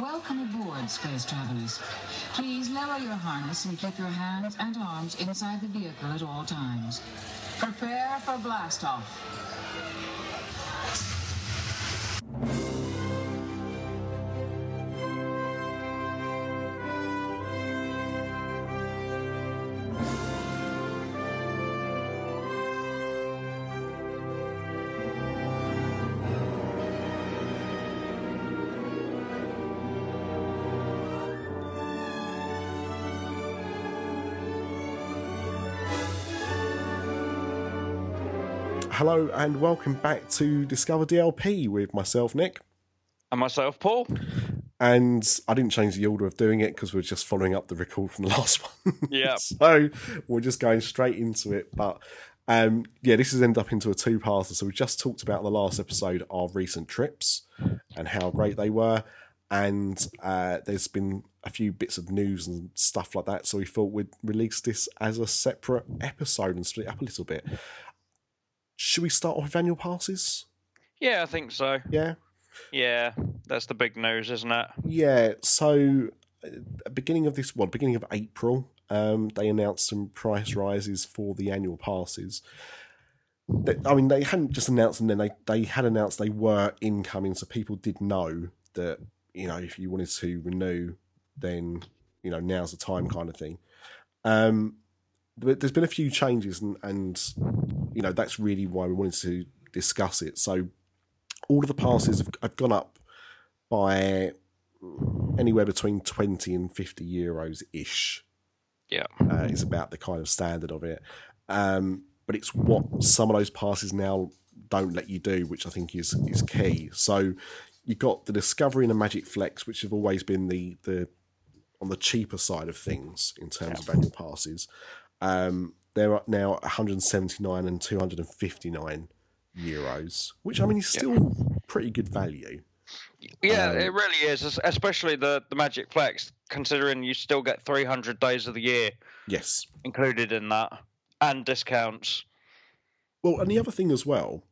Welcome aboard, space travelers. Please lower your harness and keep your hands and arms inside the vehicle at all times. Prepare for blast Hello and welcome back to Discover DLP with myself, Nick. And myself, Paul. And I didn't change the order of doing it because we're just following up the record from the last one. Yeah. so we're just going straight into it. But um, yeah, this has ended up into a two parter. So we just talked about the last episode of recent trips and how great they were. And uh, there's been a few bits of news and stuff like that. So we thought we'd release this as a separate episode and split it up a little bit. Should we start off with annual passes? Yeah, I think so. Yeah. Yeah, that's the big news, isn't it? Yeah. So, uh, beginning of this, well, beginning of April, um, they announced some price rises for the annual passes. They, I mean, they hadn't just announced them; then they they had announced they were incoming, so people did know that you know if you wanted to renew, then you know now's the time, kind of thing. Um, but there's been a few changes, and, and you know that's really why we wanted to discuss it. So all of the passes have, have gone up by anywhere between 20 and 50 euros ish Yeah. uh, is about the kind of standard of it. Um, but it's what some of those passes now don't let you do, which I think is is key. So you've got the Discovery and the Magic Flex, which have always been the the on the cheaper side of things in terms of annual passes. Um, they're up now 179 and 259 euros, which I mean is still pretty good value. Yeah, Um, it really is, especially the, the Magic Flex, considering you still get 300 days of the year Yes. included in that and discounts. Well, and the other thing as well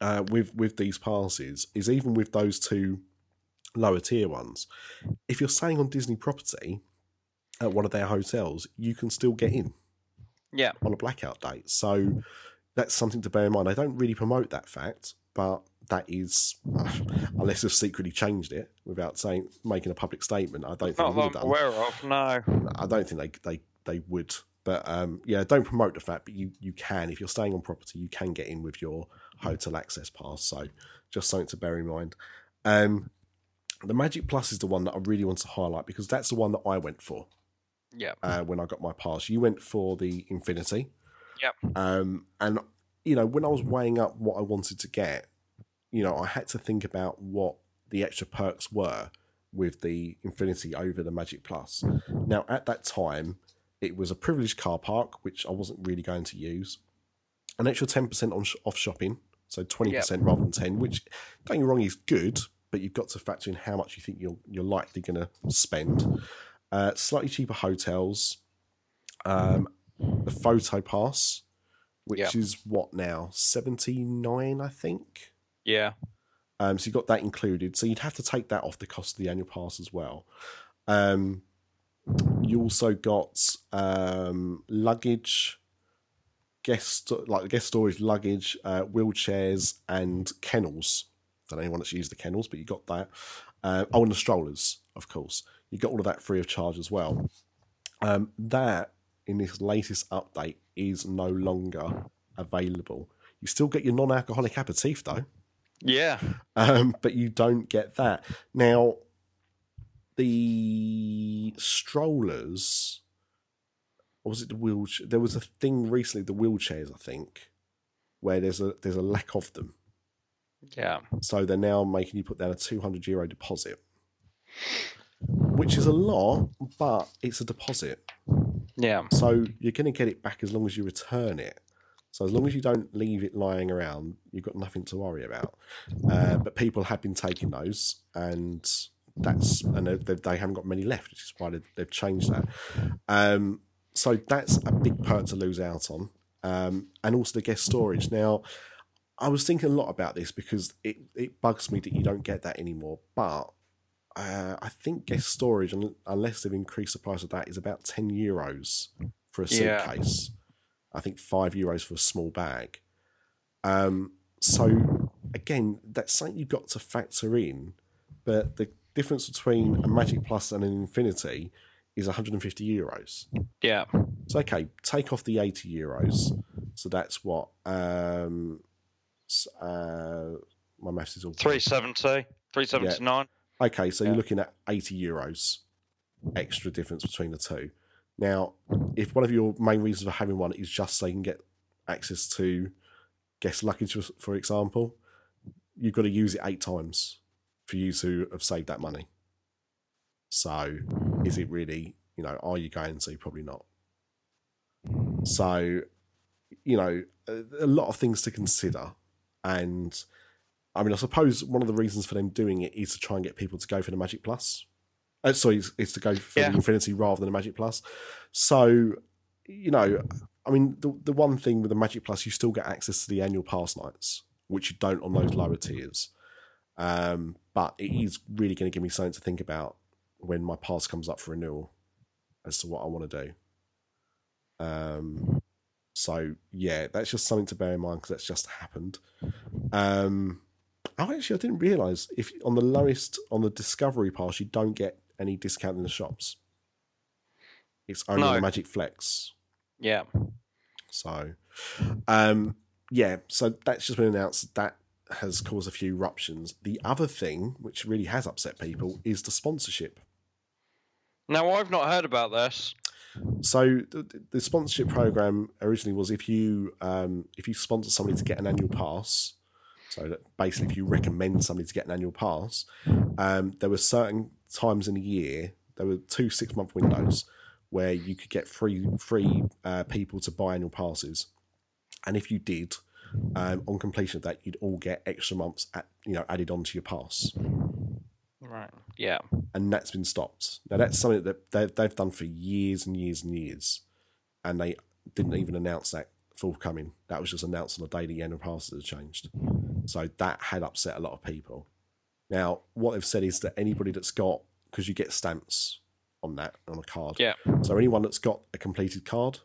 uh, with with these passes is even with those two lower tier ones, if you're staying on Disney property at one of their hotels, you can still get in Yeah. on a blackout date. So that's something to bear in mind. I don't really promote that fact, but that is unless they've secretly changed it without saying making a public statement. I don't think Not that I'm done. aware of, no. I don't think they they they would. But um, yeah, don't promote the fact, but you you can if you're staying on property, you can get in with your hotel access pass. So just something to bear in mind. Um, the Magic Plus is the one that I really want to highlight because that's the one that I went for Yeah. uh, when I got my pass. You went for the Infinity. Yep. Um, and you know when I was weighing up what I wanted to get, you know I had to think about what the extra perks were with the Infinity over the Magic Plus. Now at that time, it was a privileged car park which I wasn't really going to use. An extra ten percent on sh- off shopping, so twenty percent rather than ten, which don't get me wrong is good, but you've got to factor in how much you think you're you're likely going to spend. Uh, slightly cheaper hotels, um, the photo pass, which Yeah. is what now seventy nine, I think. Yeah. Um, so you got that included. So you'd have to take that off the cost of the annual pass as well. Um, you also got um, luggage, guest like guest storage luggage, uh, wheelchairs, and kennels. don't know anyone that's used the kennels, but you got that. Uh, oh, and the strollers, of course. You got all of that free of charge as well. Um, that in this latest update is no longer available. You still get your non-alcoholic aperitif though Yeah. um, but you don't get that. Now, the strollers, or was it the wheelchair? There was a thing recently, the wheelchairs, I think, where there's a there's a lack of them. Yeah. So they're now making you put down a 200 euro deposit, which is a lot, but it's a deposit. Yeah. So you're going to get it back as long as you return it. So as long as you don't leave it lying around, you've got nothing to worry about. Uh, but people have been taking those, and that's and they, they they haven't got many left, which is why they've, they've changed that. Um, so that's a big perk to lose out on, um, and also the guest storage. Now, I was thinking a lot about this because it it bugs me that you don't get that anymore, but uh, I think guest storage, unless they've increased the price of that, is about ten euros for a Yeah. suitcase. I think five euros for a small bag. Um, so again, that's something you've got to factor in. But the difference between a Magic Plus and an Infinity is 150 euros. Yeah. So okay, take off the 80 euros. So that's what um uh my maths is all 370, 379. Okay, so Yeah. you're looking at 80 euros extra difference between the two. Now, if one of your main reasons for having one is just so you can get access to guest luggage, for- example, you've got to use it eight times for you to have saved that money. So, is it really, you know, are you going to? Probably not. So, you know, a, a lot of things to consider. And I mean, I suppose one of the reasons for them doing it is to try and get people to go for the Magic Plus. Uh, sorry, it's, it's to go for Yeah. the Infinity rather than the Magic Plus. So, you know, I mean, the the one thing with the Magic Plus, you still get access to the annual pass nights, which you don't on those lower tiers. Um, but it is really going to give me something to think about when my pass comes up for renewal as to what I want to do. Um, so yeah, that's just something to bear in mind because that's just happened. Um, oh, actually, I didn't realize if on the lowest on the Discovery Pass, you don't get any discount in the shops. It's only No. the Magic Flex. Yeah. So, um, yeah, so that's just been announced. That has caused a few eruptions. The other thing, which really has upset people, is the sponsorship. Now, I've not heard about this. So the, the sponsorship program originally was if you um, if you sponsor somebody to get an annual pass. So that basically, if you recommend somebody to get an annual pass, um, there were certain times in the year there were two six month windows where you could get free free uh, people to buy annual passes, and if you did, um, on completion of that, you'd all get extra months at, you know added onto your pass Right. Yeah. and that's been stopped. Now that's something that they've, they've done for years and years and years, and they didn't even announce that forthcoming. That was just announced on the day the annual passes had changed. So that had upset a lot of people. Now what they've said is that anybody that's got because you get stamps on that on a card. Yeah. So anyone that's got a completed card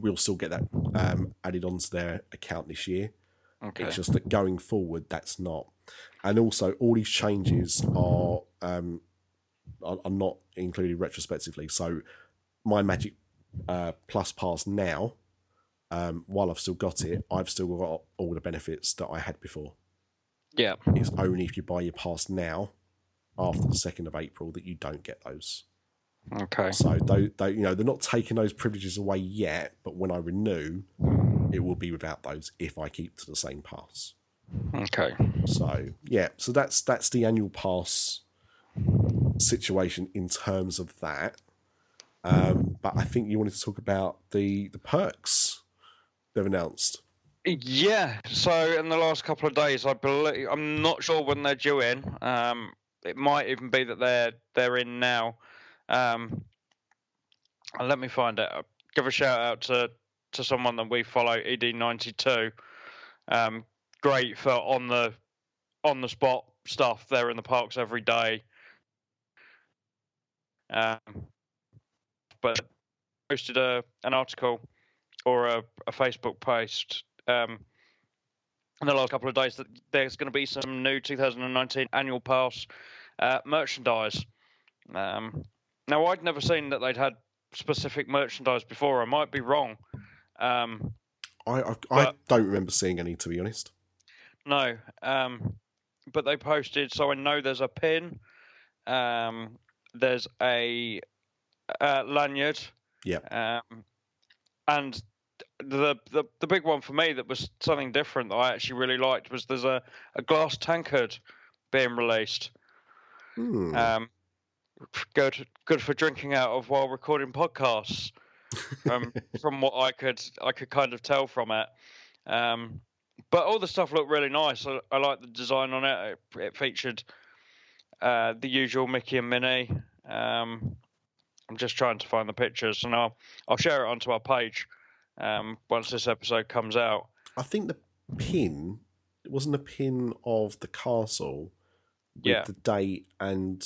will still get that um, added onto their account this year. Okay. It's just that going forward, that's not. And also, all these changes are um, are, are not included retrospectively. So, my Magic uh, Plus Pass now, um, while I've still got it, I've still got all the benefits that I had before. Yeah. It's only if you buy your pass now, after the second of April, that you don't get those. Okay. So, though, though you know, they're not taking those privileges away yet. But when I renew, it will be without those if I keep to the same pass. Okay. So yeah, so that's that's the annual pass situation in terms of that. Um, but I think you wanted to talk about the the perks they've announced. Yeah. So in the last couple of days, I believe I'm not sure when they're due in. Um, it might even be that they're they're in now. Um, let me find out. Give a shout out to to someone that we follow, ED92. Um, great for on the on the spot stuff. They're in the parks every day. Um, but posted a an article or a, a Facebook post um, in the last couple of days that there's going to be some new 2019 annual pass uh, merchandise. Um, now, I'd never seen that they'd had specific merchandise before. I might be wrong. Um, I I, I don't remember seeing any to be honest. no, um, but they posted. So I know there's a pin. Um, there's a uh, lanyard. Yeah. Um, and the, the the big one for me that was something different that I actually really liked was there's a, a glass tankard being released. Hmm. Um, good good for drinking out of while recording podcasts. From from what I could I could kind of tell from it. Um, but all the stuff looked really nice. I, I like the design on it. It, it featured uh, the usual Mickey and Minnie. Um, I'm just trying to find the pictures, and I'll I'll share it onto our page um, once this episode comes out. I think the pin it wasn't a pin of the castle with Yeah. the date and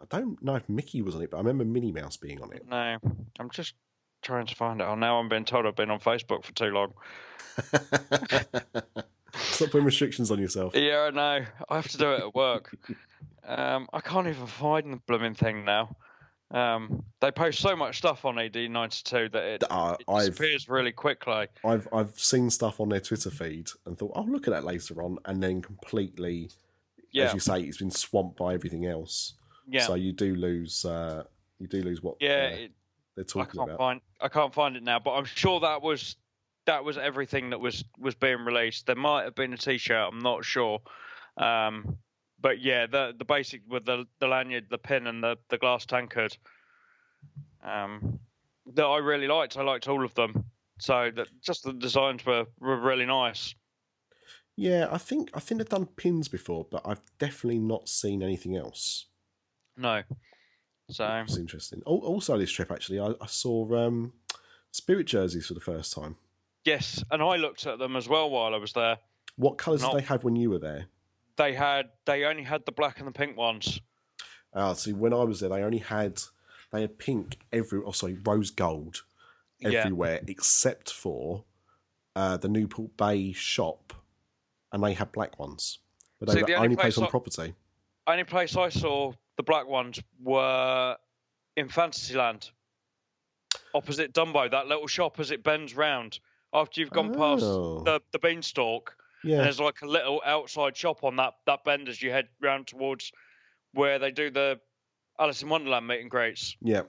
I don't know if Mickey was on it, but I remember Minnie Mouse being on it. No, I'm just trying to find it. Oh, now I'm being told I've been on Facebook for too long. Stop putting restrictions on yourself. Yeah, I know. I have to do it at work. um, I can't even find the blooming thing now. Um, they post so much stuff on ED92 that it, Uh, it I've disappears really quickly. I've I've seen stuff on their Twitter feed and thought, oh, look at that later on, and then completely, Yeah, as you say, it's been swamped by everything else. yeah, So you do lose, uh, you do lose what yeah. uh, It, they're I talking can't about. find I can't find it now, but I'm sure that was that was everything that was was being released. There might have been a T-shirt. I'm not sure. Um, but yeah, the the basic with the the lanyard, the pin, and the the glass tankard. Um, that I really liked. I liked all of them. So that just the designs were, were really nice. Yeah, I think I think they've done pins before, but I've definitely not seen anything else. No. So It's interesting. Al- Also, this trip actually, I, I saw um, spirit jerseys for the first time. yes, and I looked at them as well while I was there. What colours Not- did they have when you were there? They had they only had the black and the pink ones. Ah, see, when I was there, they only had they had pink every, oh sorry, rose gold Yeah. everywhere except for uh, the Newport Bay shop, and they had black ones, but they See, were the only only place place on I- property. only place I saw the black ones were in Fantasyland, opposite Dumbo, that little shop as it bends round. After you've gone past Oh. the, the beanstalk, and there's like a little outside shop on that, that bend as you head round towards where they do the Alice in Wonderland meet and greets. yeah,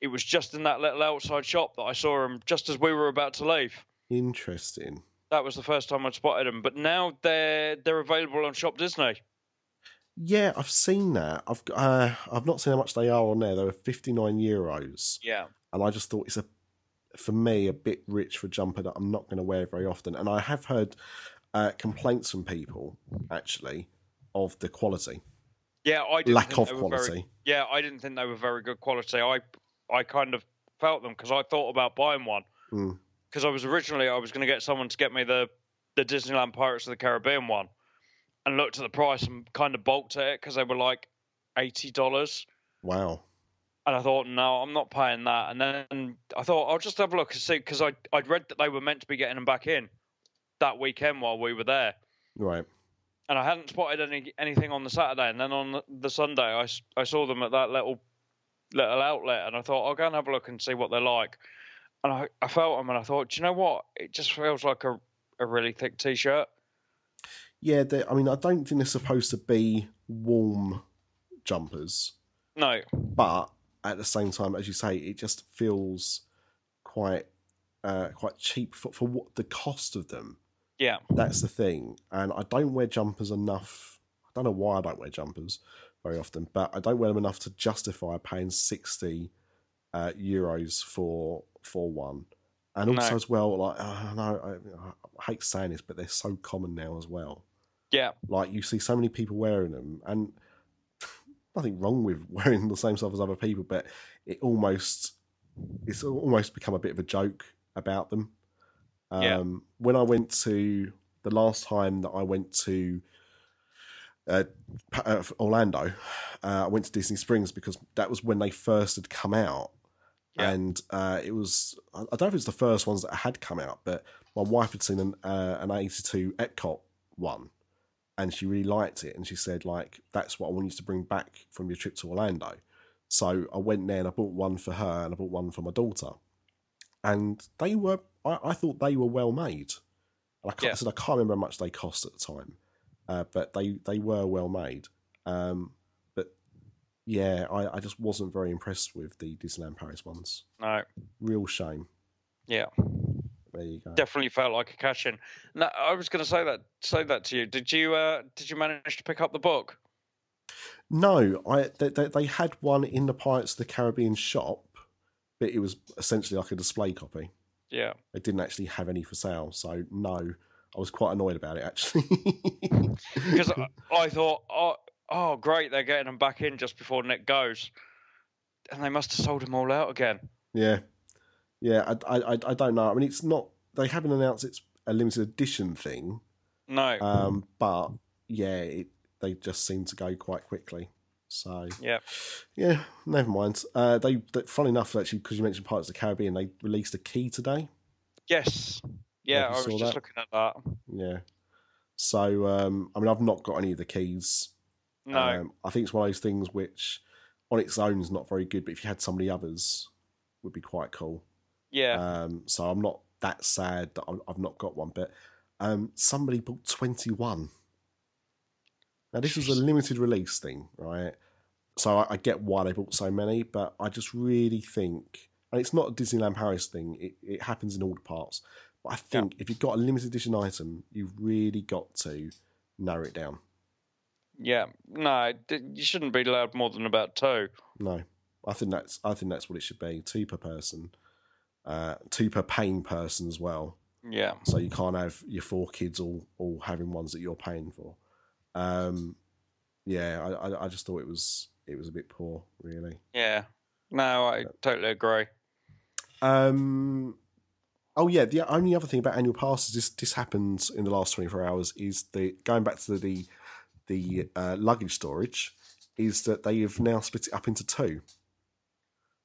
It was just in that little outside shop that I saw them just as we were about to leave. interesting. That was the first time I'd spotted them. But now they're they're available on Shop Disney. Yeah, I've seen that. I've uh, I've not seen how much they are on there. They were fifty nine euros. Yeah. and I just thought it's a for me a bit rich for a jumper that I'm not going to wear very often. And I have heard uh, complaints from people actually of the quality, Yeah, I didn't lack think of they were very- quality. Yeah, I didn't think they were very good quality. I I kind of felt them because I thought about buying one Mm. because I was originally I was going to get someone to get me the the Disneyland Pirates of the Caribbean one, and looked at the price and kind of balked at it because they were like eighty dollars, Wow. and I thought no, I'm not paying that. And then I thought I'll just have a look and see because I I'd read that they were meant to be getting them back in that weekend while we were there. Right. and I hadn't spotted any anything on the Saturday, and then on the, Sunday, I saw them at that little little outlet, and I thought I'll go and have a look and see what they're like. And I, I felt them, and I thought, do you know what? It just feels like a a really thick t-shirt. Yeah, they- I mean, I don't think they're supposed to be warm jumpers, No, but at the same time, as you say, it just feels quite uh, quite cheap for, for what the cost of them. Yeah, That's the thing. And I don't wear jumpers enough. I don't know why I don't wear jumpers very often, but I don't wear them enough to justify paying 60 uh, euros for for one. And also No. as well, like I know I, I hate saying this, but they're so common now as well. yeah, Like you see so many people wearing them, and nothing wrong with wearing the same stuff as other people, but it almost it's almost become a bit of a joke about them. Um, Yeah. When I went to the last time that I went to uh, uh, Orlando, uh, I went to Disney Springs because that was when they first had come out. Yeah. And uh, it was, I don't know if it was the first ones that had come out, but my wife had seen an, uh, an 82 Epcot one and she really liked it and she said like that's what i want you to bring back from your trip to orlando so i went there and i bought one for her and i bought one for my daughter and they were i, I thought they were well made and I, can't, Yeah. I said i can't remember how much they cost at the time uh, but they they were well made um, but yeah I, I just wasn't very impressed with the disneyland paris ones no, real shame yeah. there you go Definitely felt like a cash in. No, I was going to say that say that to you. Did you uh, did you manage to pick up the book? No, I they, they, they had one in the Pirates of the Caribbean shop, but it was essentially like a display copy. Yeah. It didn't actually have any for sale, so no, I was quite annoyed about it actually. because I, I thought, oh, oh, great, they're getting them back in just before Nick goes, and they must have sold them all out again. yeah, yeah, I, I, I, don't know. I mean, it's not they haven't announced it's a limited edition thing, No, um, but yeah, it, they just seem to go quite quickly. So Yeah. yeah, never mind. Uh, they, they funny enough, actually, because you mentioned Pirates of the Caribbean, they released a key today. Yes. Yeah, I was just that? looking at that. Yeah. So um, I mean, I've not got any of the keys. No. Um, I think it's one of those things which, on its own, is not very good. But if you had some of the others, would be quite cool. yeah. Um, so I'm not that sad that I've not got one. But um, somebody bought 21. Now this is a limited release thing, right? So I, I get why they bought so many, but I just really think, and it's not a Disneyland Paris thing. It, it happens in all the parts. But I think if you've got a limited edition item, you've really got to narrow it down. yeah. No, you shouldn't be allowed more than about two. No, I think that's I think that's what it should be. Two per person, uh, two per paying person as well. Yeah. So you can't have your four kids all all having ones that you're paying for. Um, yeah, I, I I just thought it was it was a bit poor, really. Yeah. No, I totally agree. Um, oh yeah, the only other thing about annual passes this this happens in the last twenty four hours is the going back to the the uh, luggage storage is that they have now split it up into two.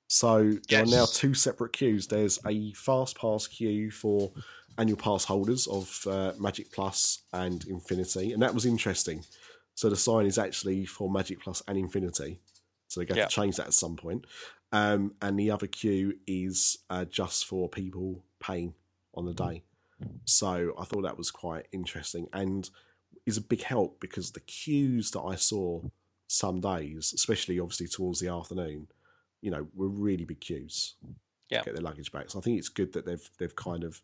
So there are now two separate queues. There's a fast pass queue for annual pass holders of uh, Magic Plus and Infinity, and that was interesting. So the sign is actually for Magic Plus and Infinity. So they got Yeah. to change that at some point. Um, and the other queue is uh, just for people paying on the day. So I thought that was quite interesting and is a big help because the queues that I saw some days, especially obviously towards the afternoon, you know, were really big queues Yeah. get their luggage back. So I think it's good that they've they've kind of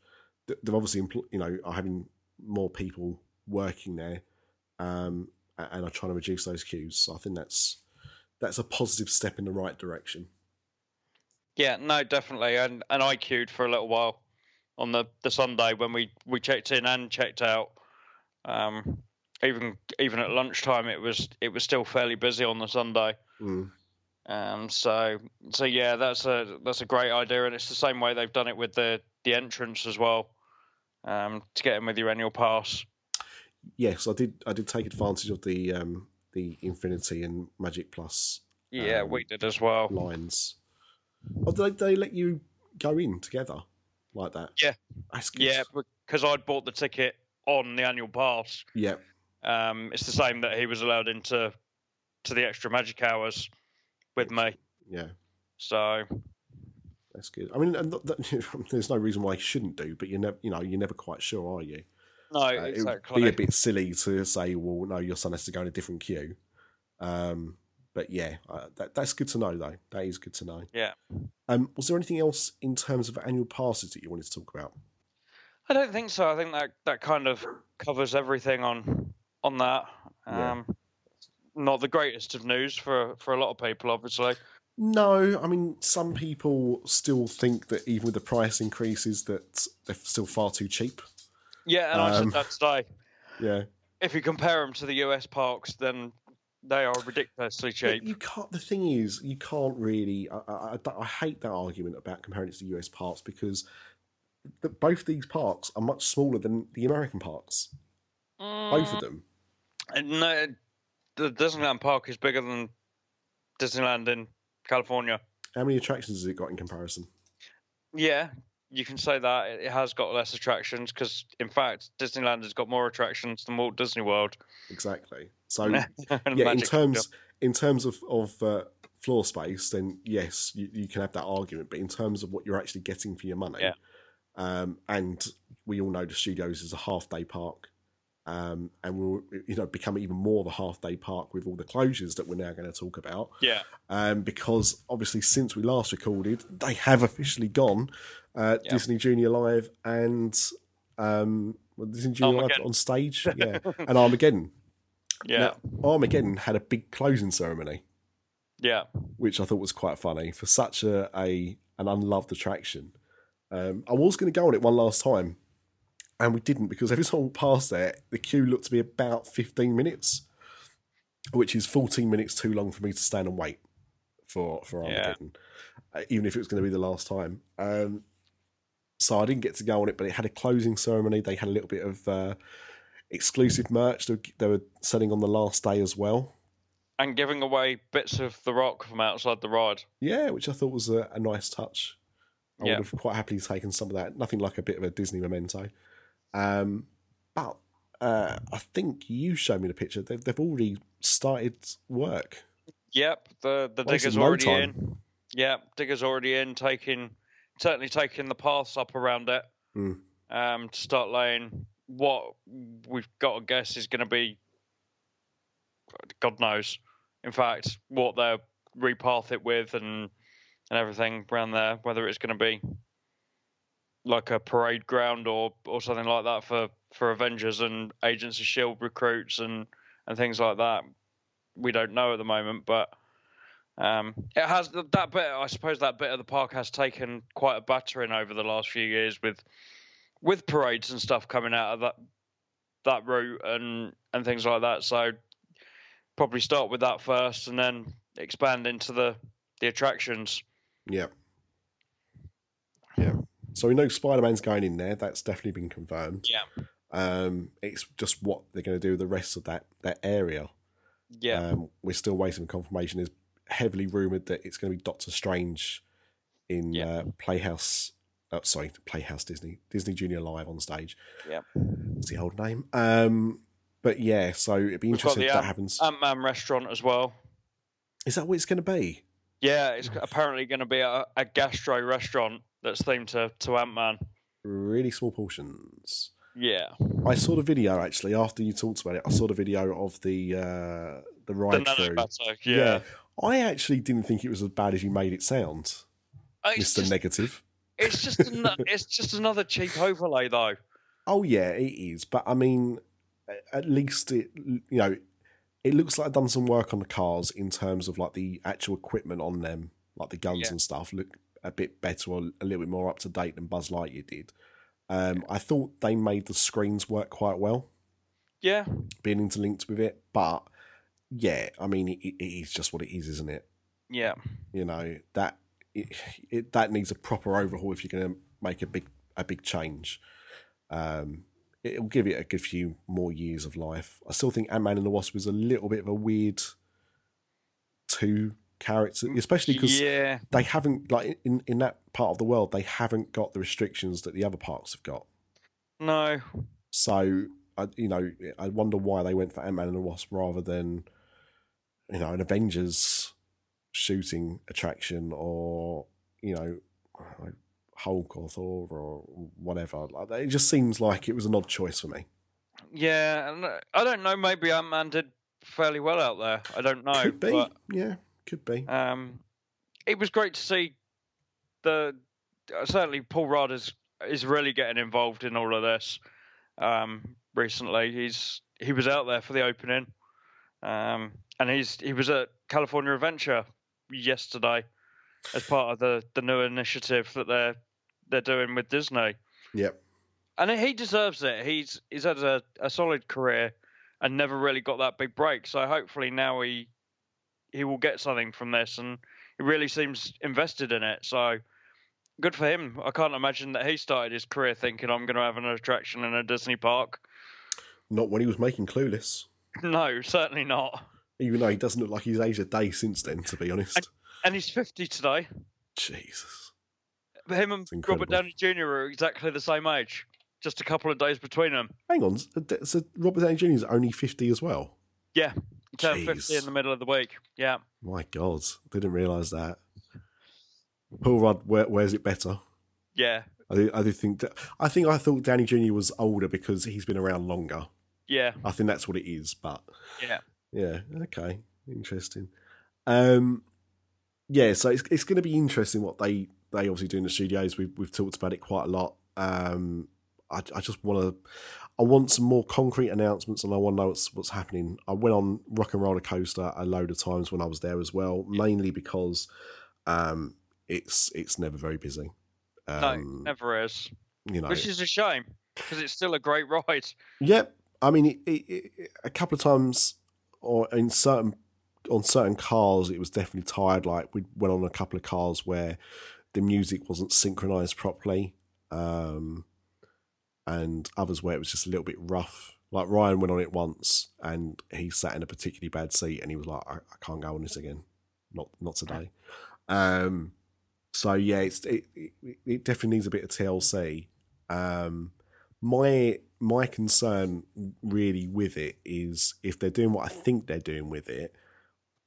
they've obviously empl- you know are having more people working there, um, and are trying to reduce those queues. So I think that's that's a positive step in the right direction. Yeah, no, definitely. And and I queued for a little while on the, the Sunday when we, we checked in and checked out. Um, even even at lunchtime, it was it was still fairly busy on the Sunday. Mm. Um, so so yeah, that's a that's a great idea, and it's the same way they've done it with the the entrance as well. Um, to get in with your annual pass. Yes, I did. I did take advantage of the um, the Infinity and Magic Plus Yeah, Um, we did as well. lines. Oh, did they, they let you go in together like that? Yeah. Yeah, because I'd bought the ticket on the annual pass. yeah, Um, it's the same that he was allowed into to the extra magic hours with me. yeah. So That's good. I mean, and th- th- there's no reason why you shouldn't do, but you never, you know, you're never quite sure, are you? no, Uh, It would exactly. be a bit silly to say, well, no, your son has to go in a different queue. Um, but yeah, uh, that, that's good to know, though. That is good to know. Yeah. Um, was there anything else in terms of annual passes that you wanted to talk about? I don't think so. I think that that kind of covers everything on on that. Yeah. Um, Not the greatest of news for for a lot of people, obviously. No, I mean, some people still think that even with the price increases, that they're still far too cheap. Yeah, and I Um, said that today. Yeah, If you compare them to the US parks, then they are ridiculously But cheap. you can't. The thing is, you can't really. I, I, I- I hate that argument about comparing it to the US parks because the, both these parks are much smaller than the American parks. Both of them. Mm, No, the Disneyland park is bigger than Disneyland in California. How many attractions has it got in comparison? Yeah, you can say that it has got less attractions because, in fact, Disneyland has got more attractions than Walt Disney World. Exactly. So yeah, in terms in terms of of uh, floor space, then yes, you, you can have that argument. But in terms of what you're actually getting for your money, Yeah. um, and we all know the studios is a half day park, um, and will you know become even more of a half day park with all the closures that we're now going to talk about. yeah, Um, because obviously, since we last recorded, they have officially gone. Uh, Yeah. Disney Junior Live and um, well, Disney Junior Live on stage, yeah, and Armageddon. yeah, Now, Armageddon had a big closing ceremony, yeah, which I thought was quite funny for such a, a an unloved attraction. Um, I was going to go on it one last time, and we didn't because every time we passed there, the queue looked to be about fifteen minutes, which is fourteen minutes too long for me to stand and wait for for Yeah. Armageddon, uh, even if it was going to be the last time. Um, so I didn't get to go on it, but it had a closing ceremony. They had a little bit of uh, exclusive merch they were- they were selling on the last day as well. and giving away bits of the rock from outside the ride. Yeah, which I thought was a, a nice touch. I Yeah. would have quite happily taken some of that. Nothing like a bit of a Disney memento. Um, but uh, I think you showed me the picture. They've, they've already started work. Yep, the the Wasted digger's already time. in. Yep, digger's already in, taking certainly taking the paths up around it. Mm. Um, to start laying what we've got to guess is going to be, God knows. In fact, what they'll repath it with and and everything around there, whether it's going to be like a parade ground or or something like that for for Avengers and Agents of Shield recruits and and things like that. We don't know at the moment, but um, it has that bit. I suppose that bit of the park has taken quite a battering over the last few years with with parades and stuff coming out of that that route and and things like that. So probably start with that first, and then expand into the the attractions. Yeah. So we know Spider Man's going in there. That's definitely been confirmed. Yeah. Um, it's just what they're going to do with the rest of that that area. Yeah, Um, we're still waiting for confirmation. There's heavily rumored that it's going to be Doctor Strange in Yeah. uh, Playhouse. Oh, sorry, Playhouse Disney Disney Junior Live on stage. Yeah. It's the old name. Um, but yeah, so it'd be We've interesting if that Ant- happens. Ant Man restaurant as well. Is that what it's going to be? Yeah, it's apparently going to be a, a gastro restaurant that's themed to to Ant Man. Really small portions. Yeah, I saw the video actually after you talked about it. I saw the video of the uh, the the ride nano through. batter. Yeah, I actually didn't think it was as bad as you made it sound, It's Mister Negative. it's just ano- it's just another cheap overlay though. Oh yeah, it is. But I mean, at least it you know, it looks like I've done some work on the cars in terms of like the actual equipment on them, like the guns Yeah. and stuff, look a bit better or a little bit more up to date than Buzz Lightyear did. Um, I thought they made the screens work quite well, Yeah, being interlinked with it. But yeah, I mean, it, it is just what it is, isn't it? yeah, You know that it, it that needs a proper overhaul if you're going to make a big a big change. Um, it'll give it a good few more years of life. I still think Ant Man and the Wasp was a little bit of a weird two character, especially because yeah, they haven't like in in that part of the world they haven't got the restrictions that the other parks have got. no, So I, you know, I wonder why they went for Ant Man and the Wasp rather than, you know, an Avengers shooting attraction or you know, like Hulk or Thor or whatever. Like, it just seems like it was an odd choice for me. yeah. And uh, I don't know. Maybe Ant Man did fairly well out there. I don't know. could be, But, yeah, could be. um, it was great to see the uh, certainly Paul Rudd is is really getting involved in all of this. Um, recently, he's he was out there for the opening, um, and he's he was at California Adventure yesterday as part of the the new initiative that they're they're doing with Disney. Yep. and he deserves it. He's he's had a, a solid career and never really got that big break. So hopefully now he he will get something from this, and he really seems invested in it. So good for him. I can't imagine that he started his career thinking I'm going to have an attraction in a Disney park. Not when he was making Clueless. No, certainly not. Even though he doesn't look like he's aged a day since then, to be honest. And he's 50 today. Jesus. But him and Robert Downey Jr. are exactly the same age. Just a couple of days between them. Hang on. So Robert Downey Jr. is only 50 as well. Yeah, he turned 50 in the middle of the week. Yeah. My God. Didn't realise that. Paul Rudd wears it better. Yeah. I do, I do think that, I think I thought Danny Jr. was older because he's been around longer. Yeah. I think that's what it is, but Yeah. yeah, okay, interesting. Um, yeah, so it's it's going to be interesting what they they obviously do in the studios. We've we've talked about it quite a lot. Um, I I just want to I want some more concrete announcements, and I want to know what's what's happening. I went on Rock and Roller Coaster a load of times when I was there as well, mainly because um, it's it's never very busy. No, Um, never is. you know, Which is a shame because it's still a great ride. Yep. I mean, it, it, it, a couple of times, or in certain on certain cars, it was definitely tired. Like we went on a couple of cars where the music wasn't synchronized properly, um, and others where it was just a little bit rough. Like Ryan went on it once, and he sat in a particularly bad seat, and he was like, "I, I can't go on this again, not not today." Um, so yeah, it's it, it, it definitely needs a bit of TLC. Um, my my concern really with it is if they're doing what I think they're doing with it,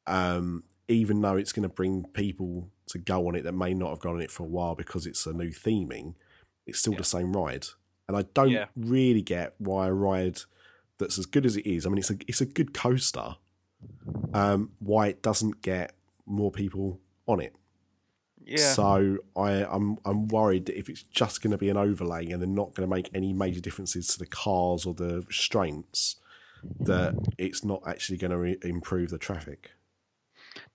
um, even though it's going to bring people to go on it that may not have gone on it for a while because it's a new theming, it's still Yeah. the same ride. And I don't Yeah. really get why a ride that's as good as it is. I mean, it's a it's a good coaster. Um, why it doesn't get more people on it? Yeah. So I, I'm I'm worried that if it's just going to be an overlay and they're not going to make any major differences to the cars or the restraints, that it's not actually going to re- improve the traffic.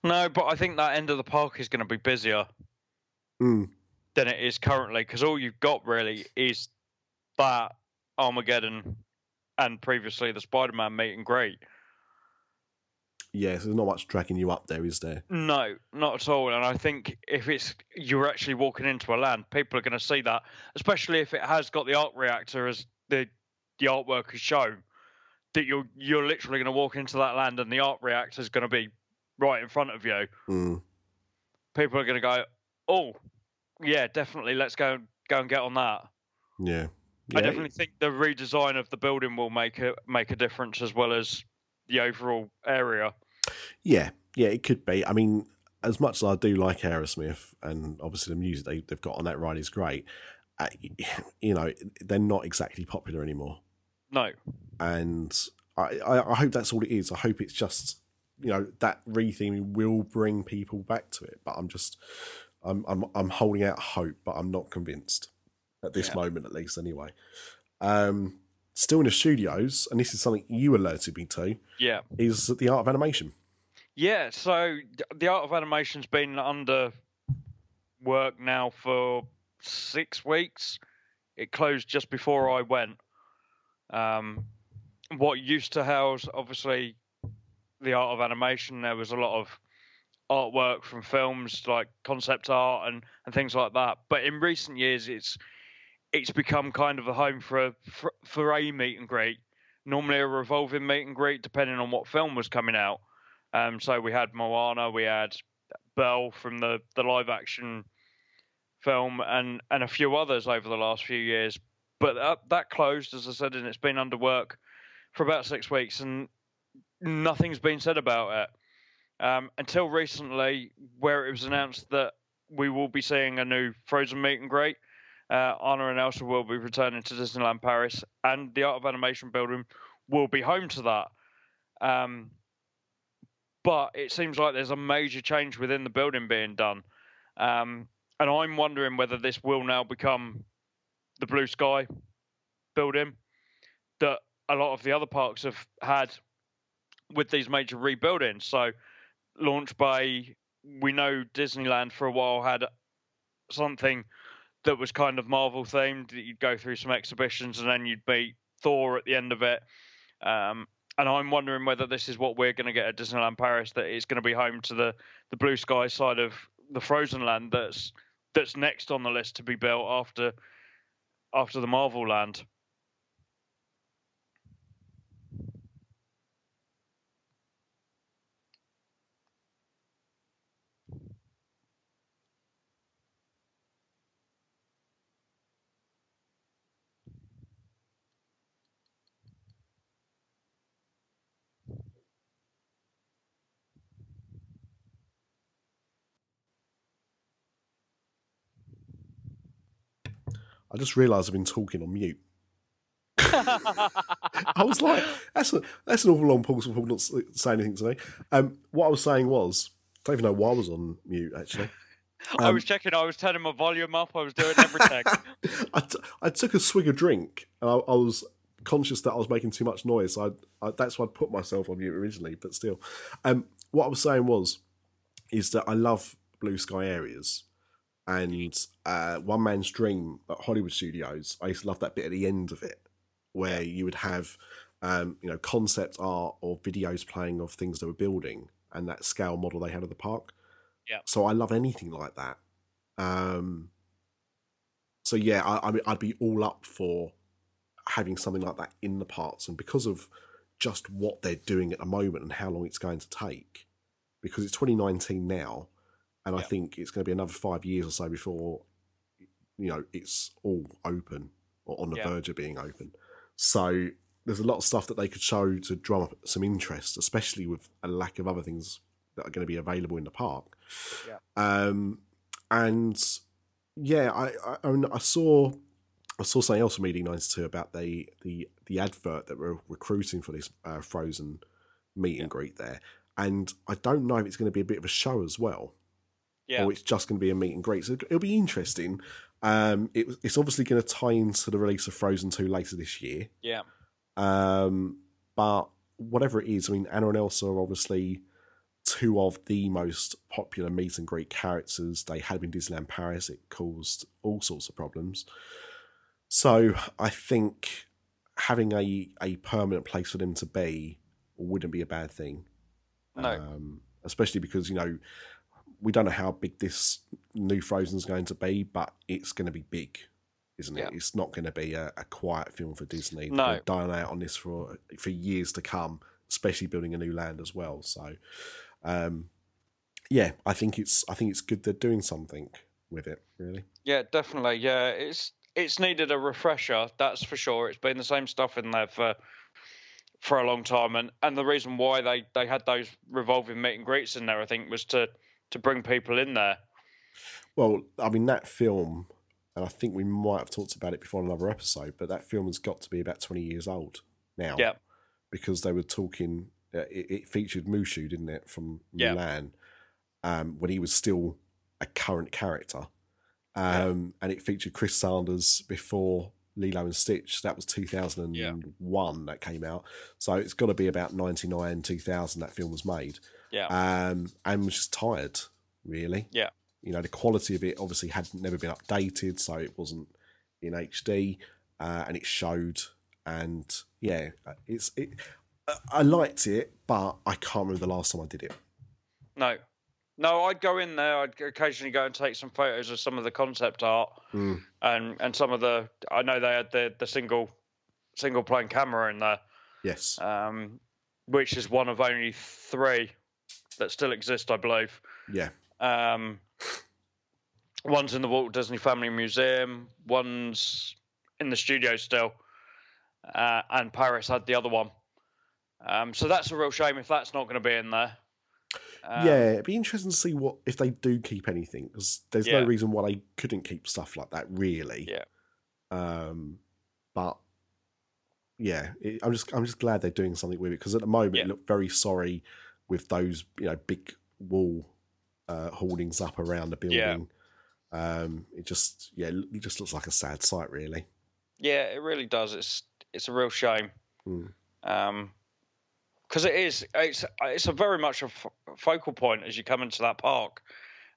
No, but I think that end of the park is going to be busier Mm, than it is currently because all you've got really is that Armageddon and previously the Spider-Man meet and greet. yeah, so there's not much dragging you up there, is there? No, not at all. And I think if it's you're actually walking into a land, people are going to see that, especially if it has got the arc reactor as the the artwork has shown. That you're you're literally going to walk into that land and the arc reactor is going to be right in front of you. Mm, People are going to go, oh, yeah, definitely. Let's go go and get on that. yeah, I definitely think the redesign of the building will make a make a difference as well as the overall area. yeah, yeah. It could be. I mean, as much as I do like Aerosmith, and obviously the music they, they've got on that ride is great. Uh, you know, they're not exactly popular anymore. No, and I, I, I hope that's all it is. I hope it's just you know that retheming will bring people back to it. But I'm just I'm I'm I'm holding out hope, but I'm not convinced at this Yeah. moment, at least. Anyway, um, still in the studios, and this is something you alerted me to, yeah. is the art of animation. Yeah, so the art of animation's been under work now for six weeks. It closed just before I went. Um, what used to house, obviously, the art of animation, there was a lot of artwork from films like concept art and, and things like that. But in recent years, it's it's become kind of a home for a for, for a meet and greet. Normally a revolving meet and greet, depending on what film was coming out. Um, so we had Moana, we had Belle from the, the live action film, and, and a few others over the last few years. But that, that closed, as I said, and it's been under work for about six weeks, and nothing's been said about it um, until recently, where it was announced that we will be seeing a new Frozen meet and greet. Uh, Anna and Elsa will be returning to Disneyland Paris, and the Art of Animation building will be home to that. Um, but it seems like there's a major change within the building being done. Um, and I'm wondering whether this will now become the Blue Sky building that a lot of the other parks have had with these major rebuildings. So, Launch Bay, we know Disneyland for a while had something that was kind of Marvel themed that you'd go through some exhibitions and then you'd meet Thor at the end of it. Um, and I'm wondering whether this is what we're going to get at Disneyland Paris. That it's going to be home to the the blue sky side of the Frozen Land. That's that's next on the list to be built after after the Marvel Land. I just realised I've been talking on mute. I was like, that's a, that's an awful long pause for Paul not saying anything to me. Um, what I was saying was, I don't even know why I was on mute actually. I Um, was checking. I was turning my volume up. I was doing everything. I, t- I took a swig of drink and I, I was conscious that I was making too much noise. So I, I, that's why I put myself on mute originally, but still. Um, what I was saying was, is that I love blue sky areas. And uh, One Man's Dream at Hollywood Studios, I used to love that bit at the end of it, where you would have, um, you know, concept art or videos playing of things they were building and that scale model they had of the park. Yeah. So I love anything like that. Um, so yeah, I, I mean, I'd be all up for having something like that in the parks, and because of just what they're doing at the moment and how long it's going to take, because it's 2019 now, and I think it's going to be another five years or so before you know it's all open or on the Yeah. verge of being open. So there's a lot of stuff that they could show to drum up some interest, especially with a lack of other things that are going to be available in the park. Yeah. Um, and yeah, I I, I, mean, I saw I saw something else from ED ninety two about the the the advert that we're recruiting for this uh, Frozen meet Yeah. and greet there, and I don't know if it's going to be a bit of a show as well Yeah. or it's just going to be a meet and greet. So it'll be interesting. Um, it, it's obviously going to tie into the release of Frozen 2 later this year. Yeah. Um, but whatever it is, I mean, Anna and Elsa are obviously two of the most popular meet and greet characters. They had been Disneyland Paris. It caused all sorts of problems. So I think having a, a permanent place for them to be wouldn't be a bad thing. No. Um, especially because, you know, we don't know how big this new Frozen is going to be, but it's going to be big, isn't it? Yeah. It's not going to be a, a quiet film for Disney. No. They're dialing out on this for for years to come, especially building a new land as well. So, um, yeah, I think it's I think it's good they're doing something with it. Really, Yeah, definitely. Yeah, it's it's needed a refresher. That's for sure. It's been the same stuff in there for for a long time, and and the reason why they they had those revolving meet and greets in there, I think, was to to bring people in there. well, I mean that film, and I think we might have talked about it before in another episode, but that film has got to be about twenty years old now. Yeah. because they were talking. Uh, it, it featured Mushu, didn't it, from Yeah. Mulan, um, when he was still a current character, um, and it featured Chris Sanders before Lilo and Stitch. That was two thousand and one that came out, so it's got to be about ninety nine, two thousand. That film was made, Yeah, um, and was just tired, really. Yeah. you know the quality of it obviously had never been updated, so it wasn't in HD, uh, and it showed. And yeah, it's it. I- I liked it, but I can't remember the last time I did it. no, no. I'd go in there. I'd occasionally go and take some photos of some of the concept art Mm. and and some of the. I know they had the the single single plane camera in there. Yes, um, which is one of only three that still exist, I believe. yeah, Um, one's in the Walt Disney Family Museum, one's in the studio still, uh, and Paris had the other one. Um, so that's a real shame if that's not going to be in there. Um, yeah. It'd be interesting to see what if they do keep anything because there's no reason why they couldn't keep stuff like that, really. Yeah. Um, but yeah, it, I'm just I'm just glad they're doing something with it because at the moment Yeah. it looked very sorry with those you know big wall uh, hoardings up around the building. Um, it just yeah, it just looks like a sad sight, really. Yeah, it really does. It's it's a real shame. Mm. Um, because it is it's it's a very much a f- focal point as you come into that park,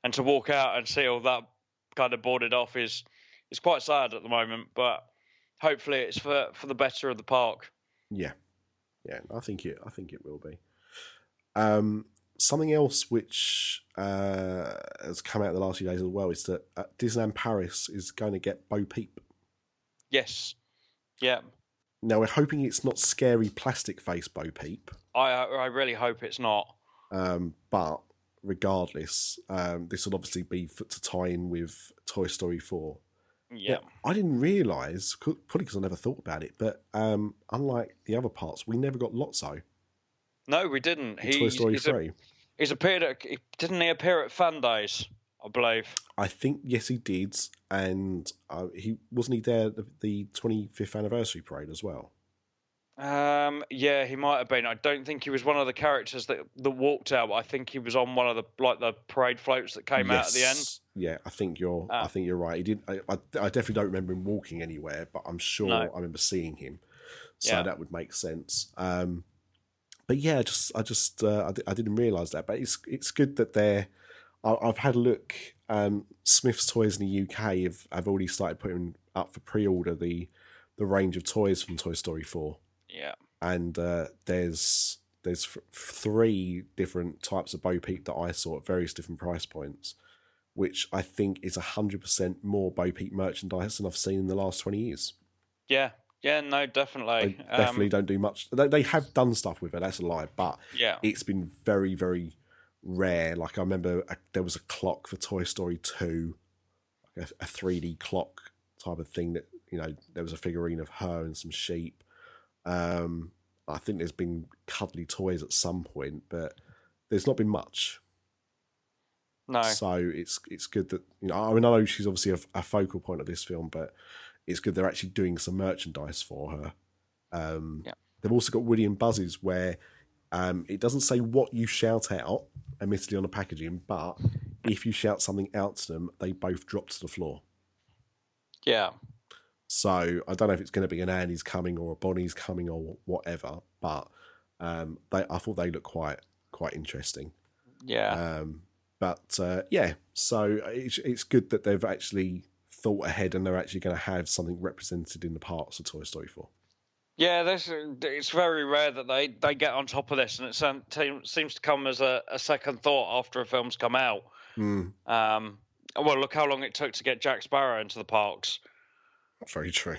and to walk out and see all that kind of boarded off is is quite sad at the moment. But hopefully, it's for for the better of the park. Yeah, yeah, I think it. I think it will be. Um, something else which uh, has come out the last few days as well is that uh, Disneyland Paris is going to get Bo Peep. Yes, yeah. Now we're hoping it's not scary plastic face Bo Peep, I I really hope it's not. um, but regardless, um, this will obviously be for, to tie in with Toy Story Four. Yeah, I didn't realise, probably because I never thought about it, but um, unlike the other parts, we never got Lotso no, we didn't. He, Toy Story he's, a- Three. he's appeared at didn't he appear at Fan Days? I believe. I think yes, he did, and uh, he wasn't he there at the, the 25th anniversary parade as well. Um, yeah, he might have been. I don't think he was one of the characters that that walked out. I think he was on one of the like the parade floats that came out at the end. Yes. Yeah, I think you're. I Ah. think you're right. He did. I, I, I definitely don't remember him walking anywhere, but I'm sure No. I remember seeing him. So Yeah. that would make sense. Um, but yeah, just I just uh, I, I didn't realise that. But it's it's good that they're. I, I've had a look. Um, Smyths Toys in the UK have, have already started putting up for pre-order the the range of toys from Toy Story Four. Yeah, and uh, there's there's f- three different types of Bo Peep that I saw at various different price points, which I think is hundred percent more Bo Peep merchandise than I've seen in the last twenty years. yeah, Yeah, no, They definitely. definitely Um, don't do much. They, they have done stuff with it. That's a lie, but yeah, it's been very, very rare. Like I remember a, there was a clock for Toy Story two, a, a 3D clock type of thing that you know there was a figurine of her and some sheep. Um, I think there's been cuddly toys at some point, but there's not been much. no, So it's it's good that you know. I mean, I know she's obviously a, a focal point of this film, but it's good they're actually doing some merchandise for her. Um, Yeah. They've also got Woody and Buzzes where um, it doesn't say what you shout out, admittedly on the packaging, but if you shout something out to them, they both drop to the floor. yeah, So I don't know if it's going to be an Annie's coming or a Bonnie's coming or whatever, but um, they I thought they looked quite quite interesting. yeah, Um, but uh, yeah, so it's, it's good that they've actually thought ahead and they're actually going to have something represented in the parts of Toy Story 4. yeah. This it's very rare that they they get on top of this, and it seems to come as a, a second thought after a film's come out. Mm, Um, well, look how long it took to get Jack Sparrow into the parks. very true.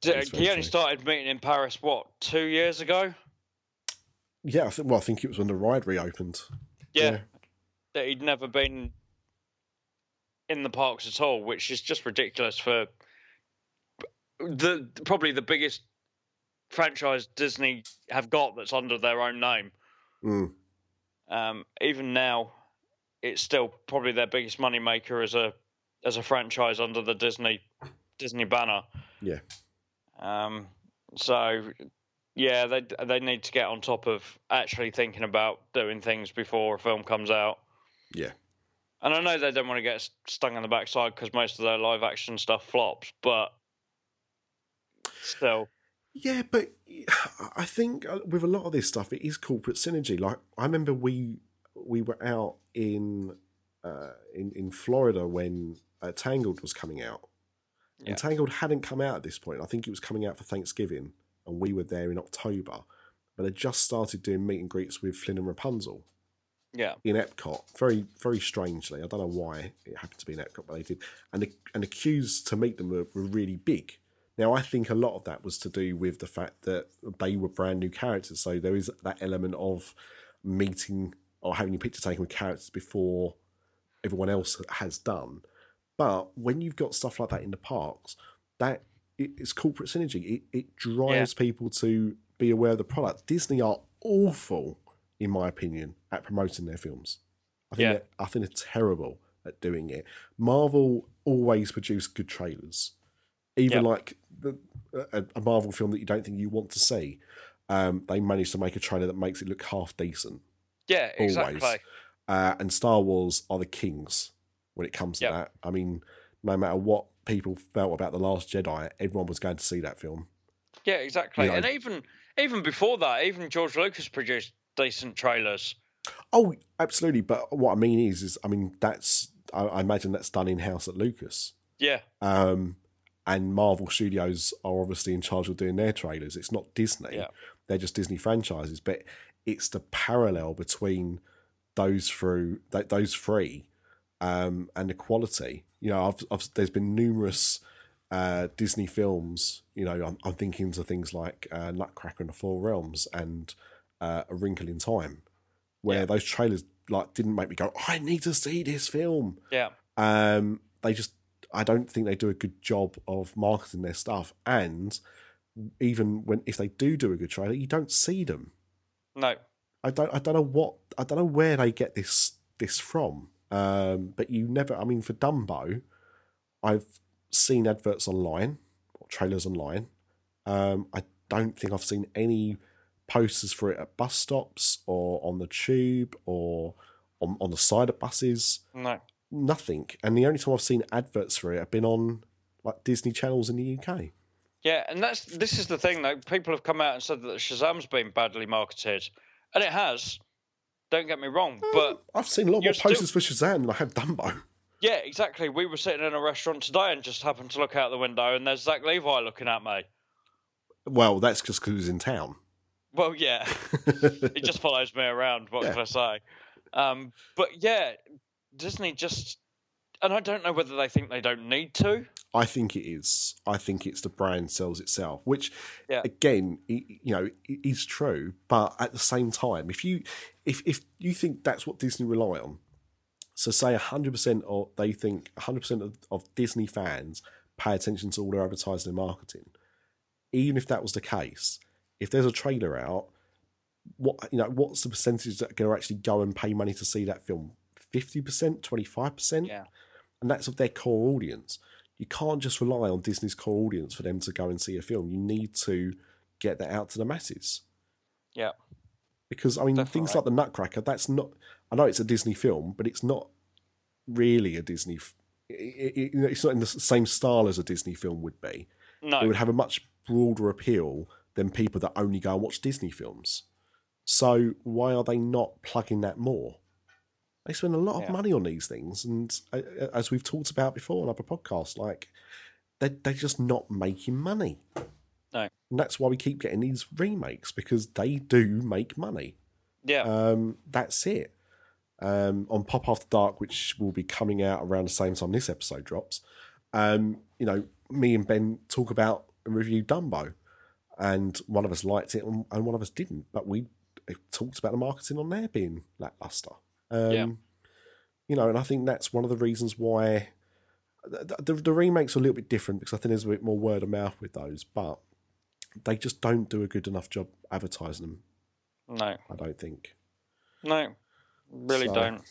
D- very He only true. started meeting in Paris what two years ago. Yeah, I think, well, I think it was when the ride reopened. Yeah, Yeah. that he'd never been in the parks at all, which is just ridiculous for the probably the biggest franchise Disney have got that's under their own name. Mm, Um, even now, it's still probably their biggest money maker as a as a franchise under the Disney Disney banner. Yeah. Um. So, yeah, they they need to get on top of actually thinking about doing things before a film comes out. Yeah. And I know they don't want to get stung on the backside because most of their live action stuff flops, but still, Yeah, but I think with a lot of this stuff, it is corporate synergy. Like I remember we we were out in uh, in in Florida when uh, Tangled was coming out, Yeah. and Tangled hadn't come out at this point. I think it was coming out for Thanksgiving, and we were there in October. But they just started doing meet and greets with Flynn and Rapunzel yeah, in Epcot. Very, very strangely, I don't know why it happened to be in Epcot, but they did. And the and the queues to meet them were, were really big. Now, I think a lot of that was to do with the fact that they were brand new characters, so there is that element of meeting or having your picture taken with characters before everyone else has done. But when you've got stuff like that in the parks, that it's corporate synergy. It it drives people to be aware of the product. Disney are awful, in my opinion, at promoting their films. I think Yeah. they're, I think they're terrible at doing it. Marvel always produce good trailers, even Yeah. like the, a, a Marvel film that you don't think you want to see. Um, they manage to make a trailer that makes it look half decent. yeah, Always. exactly. Uh, and Star Wars are the kings when it comes to Yep. that. I mean, no matter what people felt about the Last Jedi, everyone was going to see that film. Yeah, exactly. You know- And even even before that, even George Lucas produced decent trailers. Oh, absolutely. But what I mean is, is I mean that's I, I imagine that's done in house at Lucas. Yeah, Um, and Marvel Studios are obviously in charge of doing their trailers. It's not Disney; Yeah. they're just Disney franchises. But it's the parallel between those through th- those three um, and the quality. You know, I've, I've, there's been numerous uh, Disney films. You know, I'm, I'm thinking to things like uh, Nutcracker and the Four Realms and uh, A Wrinkle in Time, where Yeah. those trailers like didn't make me go, "I need to see this film." yeah, um, they just I don't think they do a good job of marketing their stuff. And even when if they do do a good trailer, you don't see them. no, I don't I don't know what I don't know where they get this this from. Um, but you never. I mean, for Dumbo, I've seen adverts online or trailers online. Um, I don't think I've seen any posters for it at bus stops or on the tube or on, on the side of buses no. nothing. And the only time I've seen adverts for it have been on like Disney channels in the UK. Yeah, and that's this is the thing though. People have come out and said that Shazam's been badly marketed, and it has. Don't get me wrong, mm, but I've seen a lot more You're still- posters for Shazam than I have Dumbo. yeah, exactly. We were sitting in a restaurant today and just happened to look out the window, and there's Zach Levi looking at me. Well, that's just because he's in town. Well, yeah, it just follows me around. What Yeah. can I say? Um, but yeah, Disney just, and I don't know whether they think they don't need to. I think it is. I think it's the brand sells itself, which Yeah. again, you know, is true. But at the same time, if you if if you think that's what Disney rely on, so say hundred percent of they think hundred percent of, of Disney fans pay attention to all their advertising and marketing. Even if that was the case, if there's a trailer out, what you know, what's the percentage that are going to actually go and pay money to see that film? Fifty percent, twenty five percent, Yeah. and that's of their core audience. You can't just rely on Disney's core audience for them to go and see a film. You need to get that out to the masses. Yeah. Because I mean, things like the Nutcracker, that's not. I know it's a Disney film, but it's not really a Disney. f- It, it, it's not in the same style as a Disney film would be. No. It would have a much broader appeal than people that only go and watch Disney films. So why are they not plugging that more? They spend a lot of money on these things, and uh, uh, as we've talked about before on other podcasts, like they they're just not making money. No. and that's why we keep getting these remakes because they do make money. yeah. Um, that's it. Um, on Pop After Dark, which will be coming out around the same time this episode drops, um, you know, me and Ben talk about and review Dumbo, and one of us liked it and and one of us didn't, but we talked about the marketing on there being lackluster. Um, Yeah. You know, and I think that's one of the reasons why the, the, the remakes are a little bit different because I think there's a bit more word of mouth with those, but they just don't do a good enough job advertising them. no. I don't think. No. Really So- don't.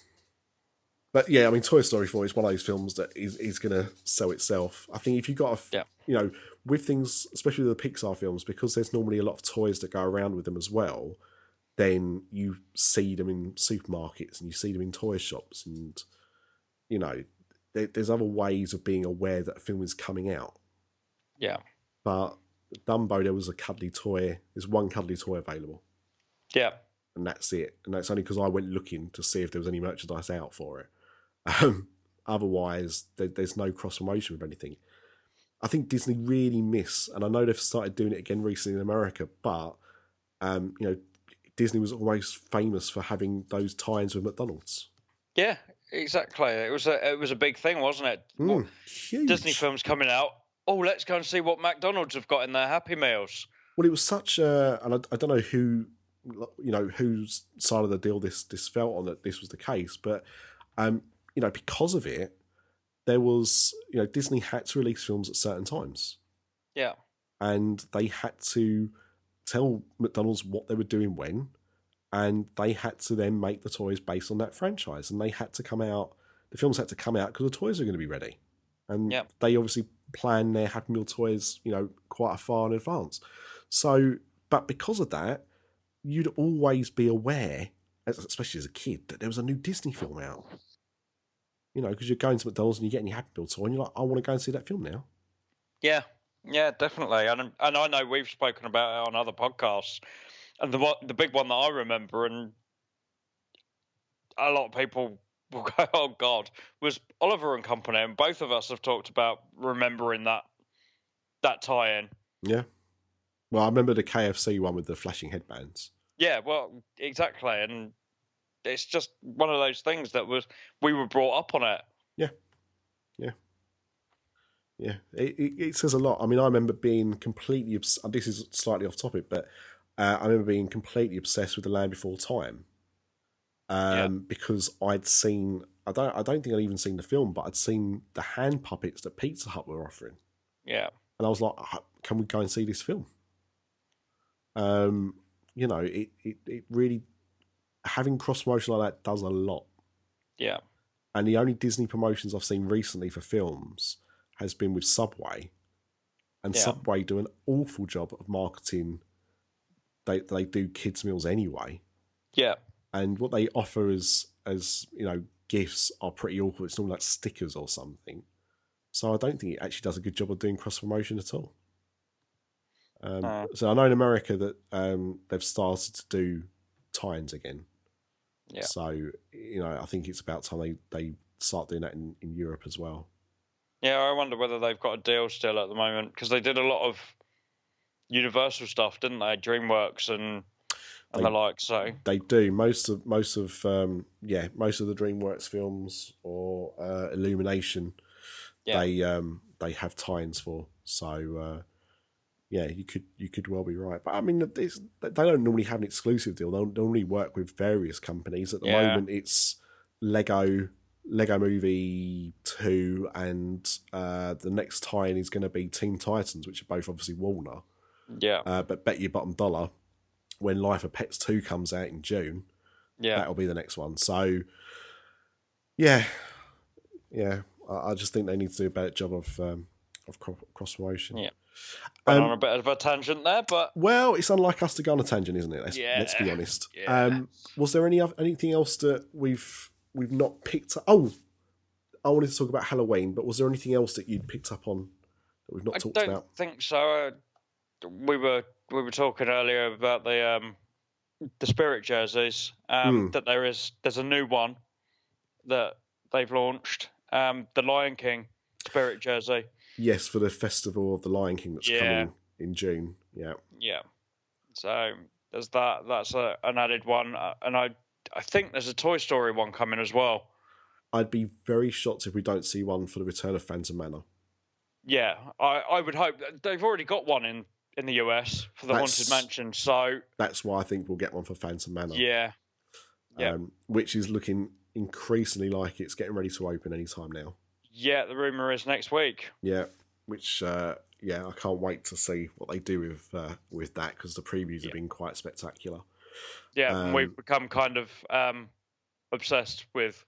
But yeah, I mean, Toy Story 4 is one of those films that is, is going to sell itself. I think if you got a, Yeah. you know, with things, especially the Pixar films, because there's normally a lot of toys that go around with them as well, then you see them in supermarkets and you see them in toy shops. And, you know, there, there's other ways of being aware that a film is coming out. Yeah. But Dumbo, there was a cuddly toy, there's one cuddly toy available. Yeah. and that's it. And that's only because I went looking to see if there was any merchandise out for it. Um, otherwise, there, there's no cross promotion with anything. I think Disney really miss, and I know they've started doing it again recently in America, but um, you know, Disney was always famous for having those tie-ins with McDonald's. Yeah. Exactly. It was a it was a big thing, wasn't it? Mm, huge. Disney films coming out. Oh, let's go and see what McDonald's have got in their Happy Meals. Well, it was such a, and I, I don't know who, you know, whose side of the deal this this felt on that this was the case, but um, you know, because of it, there was, you know, Disney had to release films at certain times, Yeah. and they had to tell McDonald's what they were doing when, and they had to then make the toys based on that franchise, and they had to come out. The films had to come out because the toys are going to be ready, and Yeah. they obviously plan their Happy Meal toys, you know, quite a far in advance. So, but because of that, you'd always be aware, especially as a kid, that there was a new Disney film out. You know, because you're going to McDonald's and you're getting your Happy Meal toy, and you're like, I want to go and see that film now. Yeah, yeah, definitely. And and I know we've spoken about it on other podcasts. And the the big one that I remember, and a lot of people will go, "Oh God," was Oliver and Company, and both of us have talked about remembering that that tie-in. Yeah. Well, I remember the KFC one with the flashing headbands. Yeah, well, exactly, and it's just one of those things that was we were brought up on it. Yeah, yeah, yeah. it, it, it says a lot. I mean, I remember being completely. Obs- this is slightly off topic, but uh, I remember being completely obsessed with the Land Before Time, um, Yeah. because I'd seen. I don't. I don't think I'd even seen the film, but I'd seen the hand puppets that Pizza Hut were offering, Yeah, and I was like, "Ah, "Can we go and see this film?" Um, you know, it it, it really having cross promotion like that does a lot. yeah, And the only Disney promotions I've seen recently for films has been with Subway. And Yeah. Subway do an awful job of marketing. They they do kids meals anyway, yeah, and what they offer as as you know gifts are pretty awful. It's normally like stickers or something. So I don't think it actually does a good job of doing cross promotion at all. Um, Uh. So I know in America that um, they've started to do tie-ins again. Yeah. So you know, I think it's about time they, they start doing that in, in Europe as well. yeah. I wonder whether they've got a deal still at the moment because they did a lot of Universal stuff, didn't they? DreamWorks and and the They- like. So They do most of most of um, yeah most of the DreamWorks films or uh, Illumination. Yeah. They um, they have tie-ins for. So uh, yeah, you could you could well be right. But I mean, they don't normally have an exclusive deal. They'll normally work with various companies. At the Yeah. moment, it's Lego, Lego Movie Two, and uh, the next tie-in is going to be Teen Titans, which are both obviously Warner. Yeah, Uh, but bet your bottom dollar when Life of Pets Two comes out in June, yeah, that'll be the next one. So, yeah, yeah, I, I just think they need to do a better job of um, of cross promotion. Yeah. Um, on a bit of a tangent there, but Well, it's unlike us to go on a tangent, isn't it? Let's, let's be honest. yeah. Um, was there any anything else that we've we've not picked up? Oh, I wanted to talk about Halloween, but was there anything else that you'd picked up on that we've not I talked about? I don't think so. Uh, we were we were talking earlier about the um, the spirit jerseys. Um, Hmm. That there is there's a new one that they've launched. Um, the Lion King spirit jersey. Yes, for the festival of the Lion King that's Yeah. coming in June. Yeah, Yeah. So there's that. That's a, an added one, uh, and I I think there's a Toy Story one coming as well. I'd be very shocked if we don't see one for the Return of Phantom Manor. Yeah, I, I would hope they've already got one in in the US for the That's- Haunted Mansion. So That's why I think we'll get one for Phantom Manor. yeah, yeah. um, which is looking increasingly like it's getting ready to open any time now. Yeah. The rumor is next week. Yeah, which uh, yeah, I can't wait to see what they do with uh, with that because the previews have been quite spectacular. Yeah, and we've Um, become kind of um, obsessed with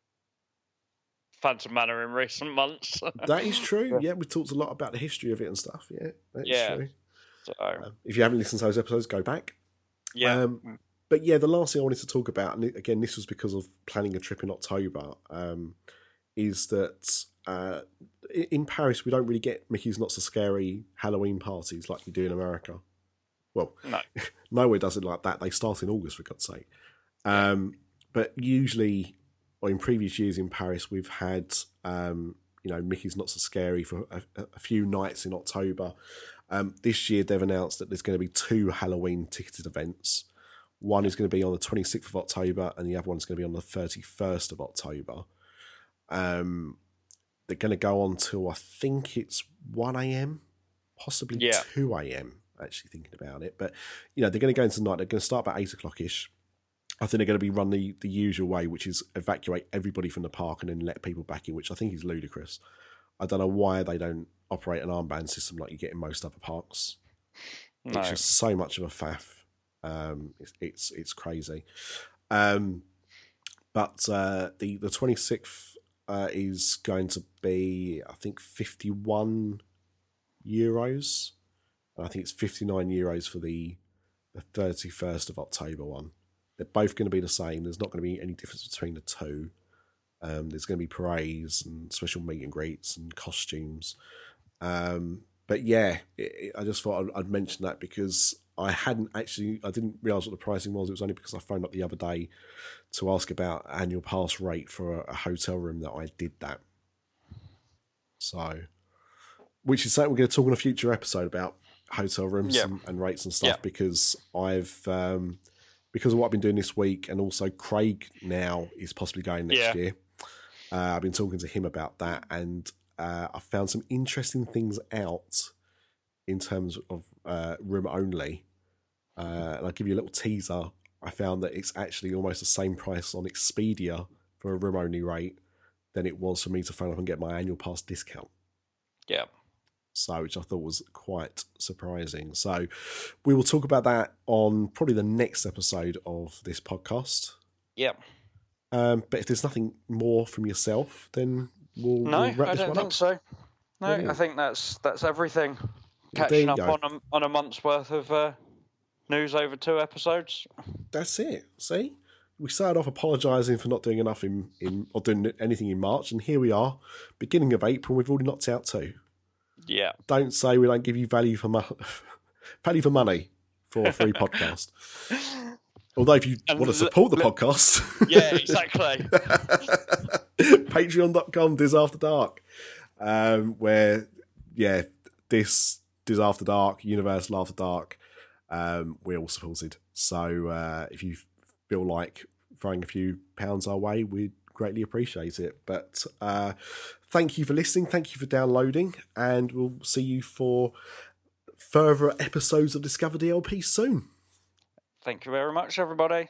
Phantom Manor in recent months. That is true. Yeah, we talked a lot about the history of it and stuff. Yeah, that's Yeah. true. so Um, if you haven't listened to those episodes, go back. yeah, Um, but yeah, the last thing I wanted to talk about, and again, this was because of planning a trip in October, um, is that uh, in Paris we don't really get Mickey's Not So Scary Halloween parties like we do in America. Well, No. nowhere does it like that. They start in August, for God's sake. Um, but usually, or in previous years in Paris, we've had um, you know Mickey's Not So Scary for a, a few nights in October. Um, this year, they've announced that there's going to be two Halloween ticketed events. One is going to be on the 26th of October, and the other one's going to be on the 31st of October. Um, they're going to go on till I think it's 1 a.m., possibly Yeah. 2 a.m. Actually, thinking about it, but you know they're going to go into the night. They're going to start about eight o'clock ish. I think they're going to be run the, the usual way, which is evacuate everybody from the park and then let people back in, which I think is ludicrous. I don't know why they don't operate an armband system like you get in most other parks. no. It's just so much of a faff. Um, it's it's, it's crazy. Um, but uh, the the twenty sixth uh, is going to be I think fifty one euros. And I think it's fifty nine euros for the the thirty first of October one. They're both going to be the same. There's not going to be any difference between the two. Um, there's going to be parades and special meet and greets and costumes. Um, but yeah, it, it- I just thought I'd, I'd mention that because I hadn't actually, I didn't realize what the pricing was. It was only because I phoned up the other day to ask about annual pass rate for a, a hotel room that I did that. So, which is something we're going to talk in a future episode about hotel rooms Yeah. and, and rates and stuff Yeah. because I've, um, because of what I've been doing this week, and also Craig now is possibly going next Yeah. year. Uh, I've been talking to him about that, and uh, I found some interesting things out in terms of uh, room only. Uh, and I'll give you a little teaser. I found that it's actually almost the same price on Expedia for a room only rate than it was for me to phone up and get my annual pass discount. yeah, So, which I thought was quite surprising. So, we will talk about that on probably the next episode of this podcast. yeah. Um, but if there's nothing more from yourself, then we'll, No, we'll wrap I this don't think so. No, I think that's that's everything. Catching up go. on a, on a month's worth of uh, news over two episodes. That's it. See, we started off apologising for not doing enough in, in or doing anything in March, and here we are, beginning of April. We've already knocked out two. Yeah, Don't say we don't give you value for mo- value for money for a free podcast. Although, if you And want to support the the- podcast, yeah, exactly. patreon.com dis after dark um where yeah this dis after dark universal after dark um we're all supported so uh if you feel like throwing a few pounds our way we'd greatly appreciate it. But uh, thank you for listening. Thank you for downloading, and we'll see you for further episodes of Discover DLP soon. Thank you very much, everybody.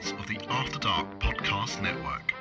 This podcast is part of the After Dark Podcast Network.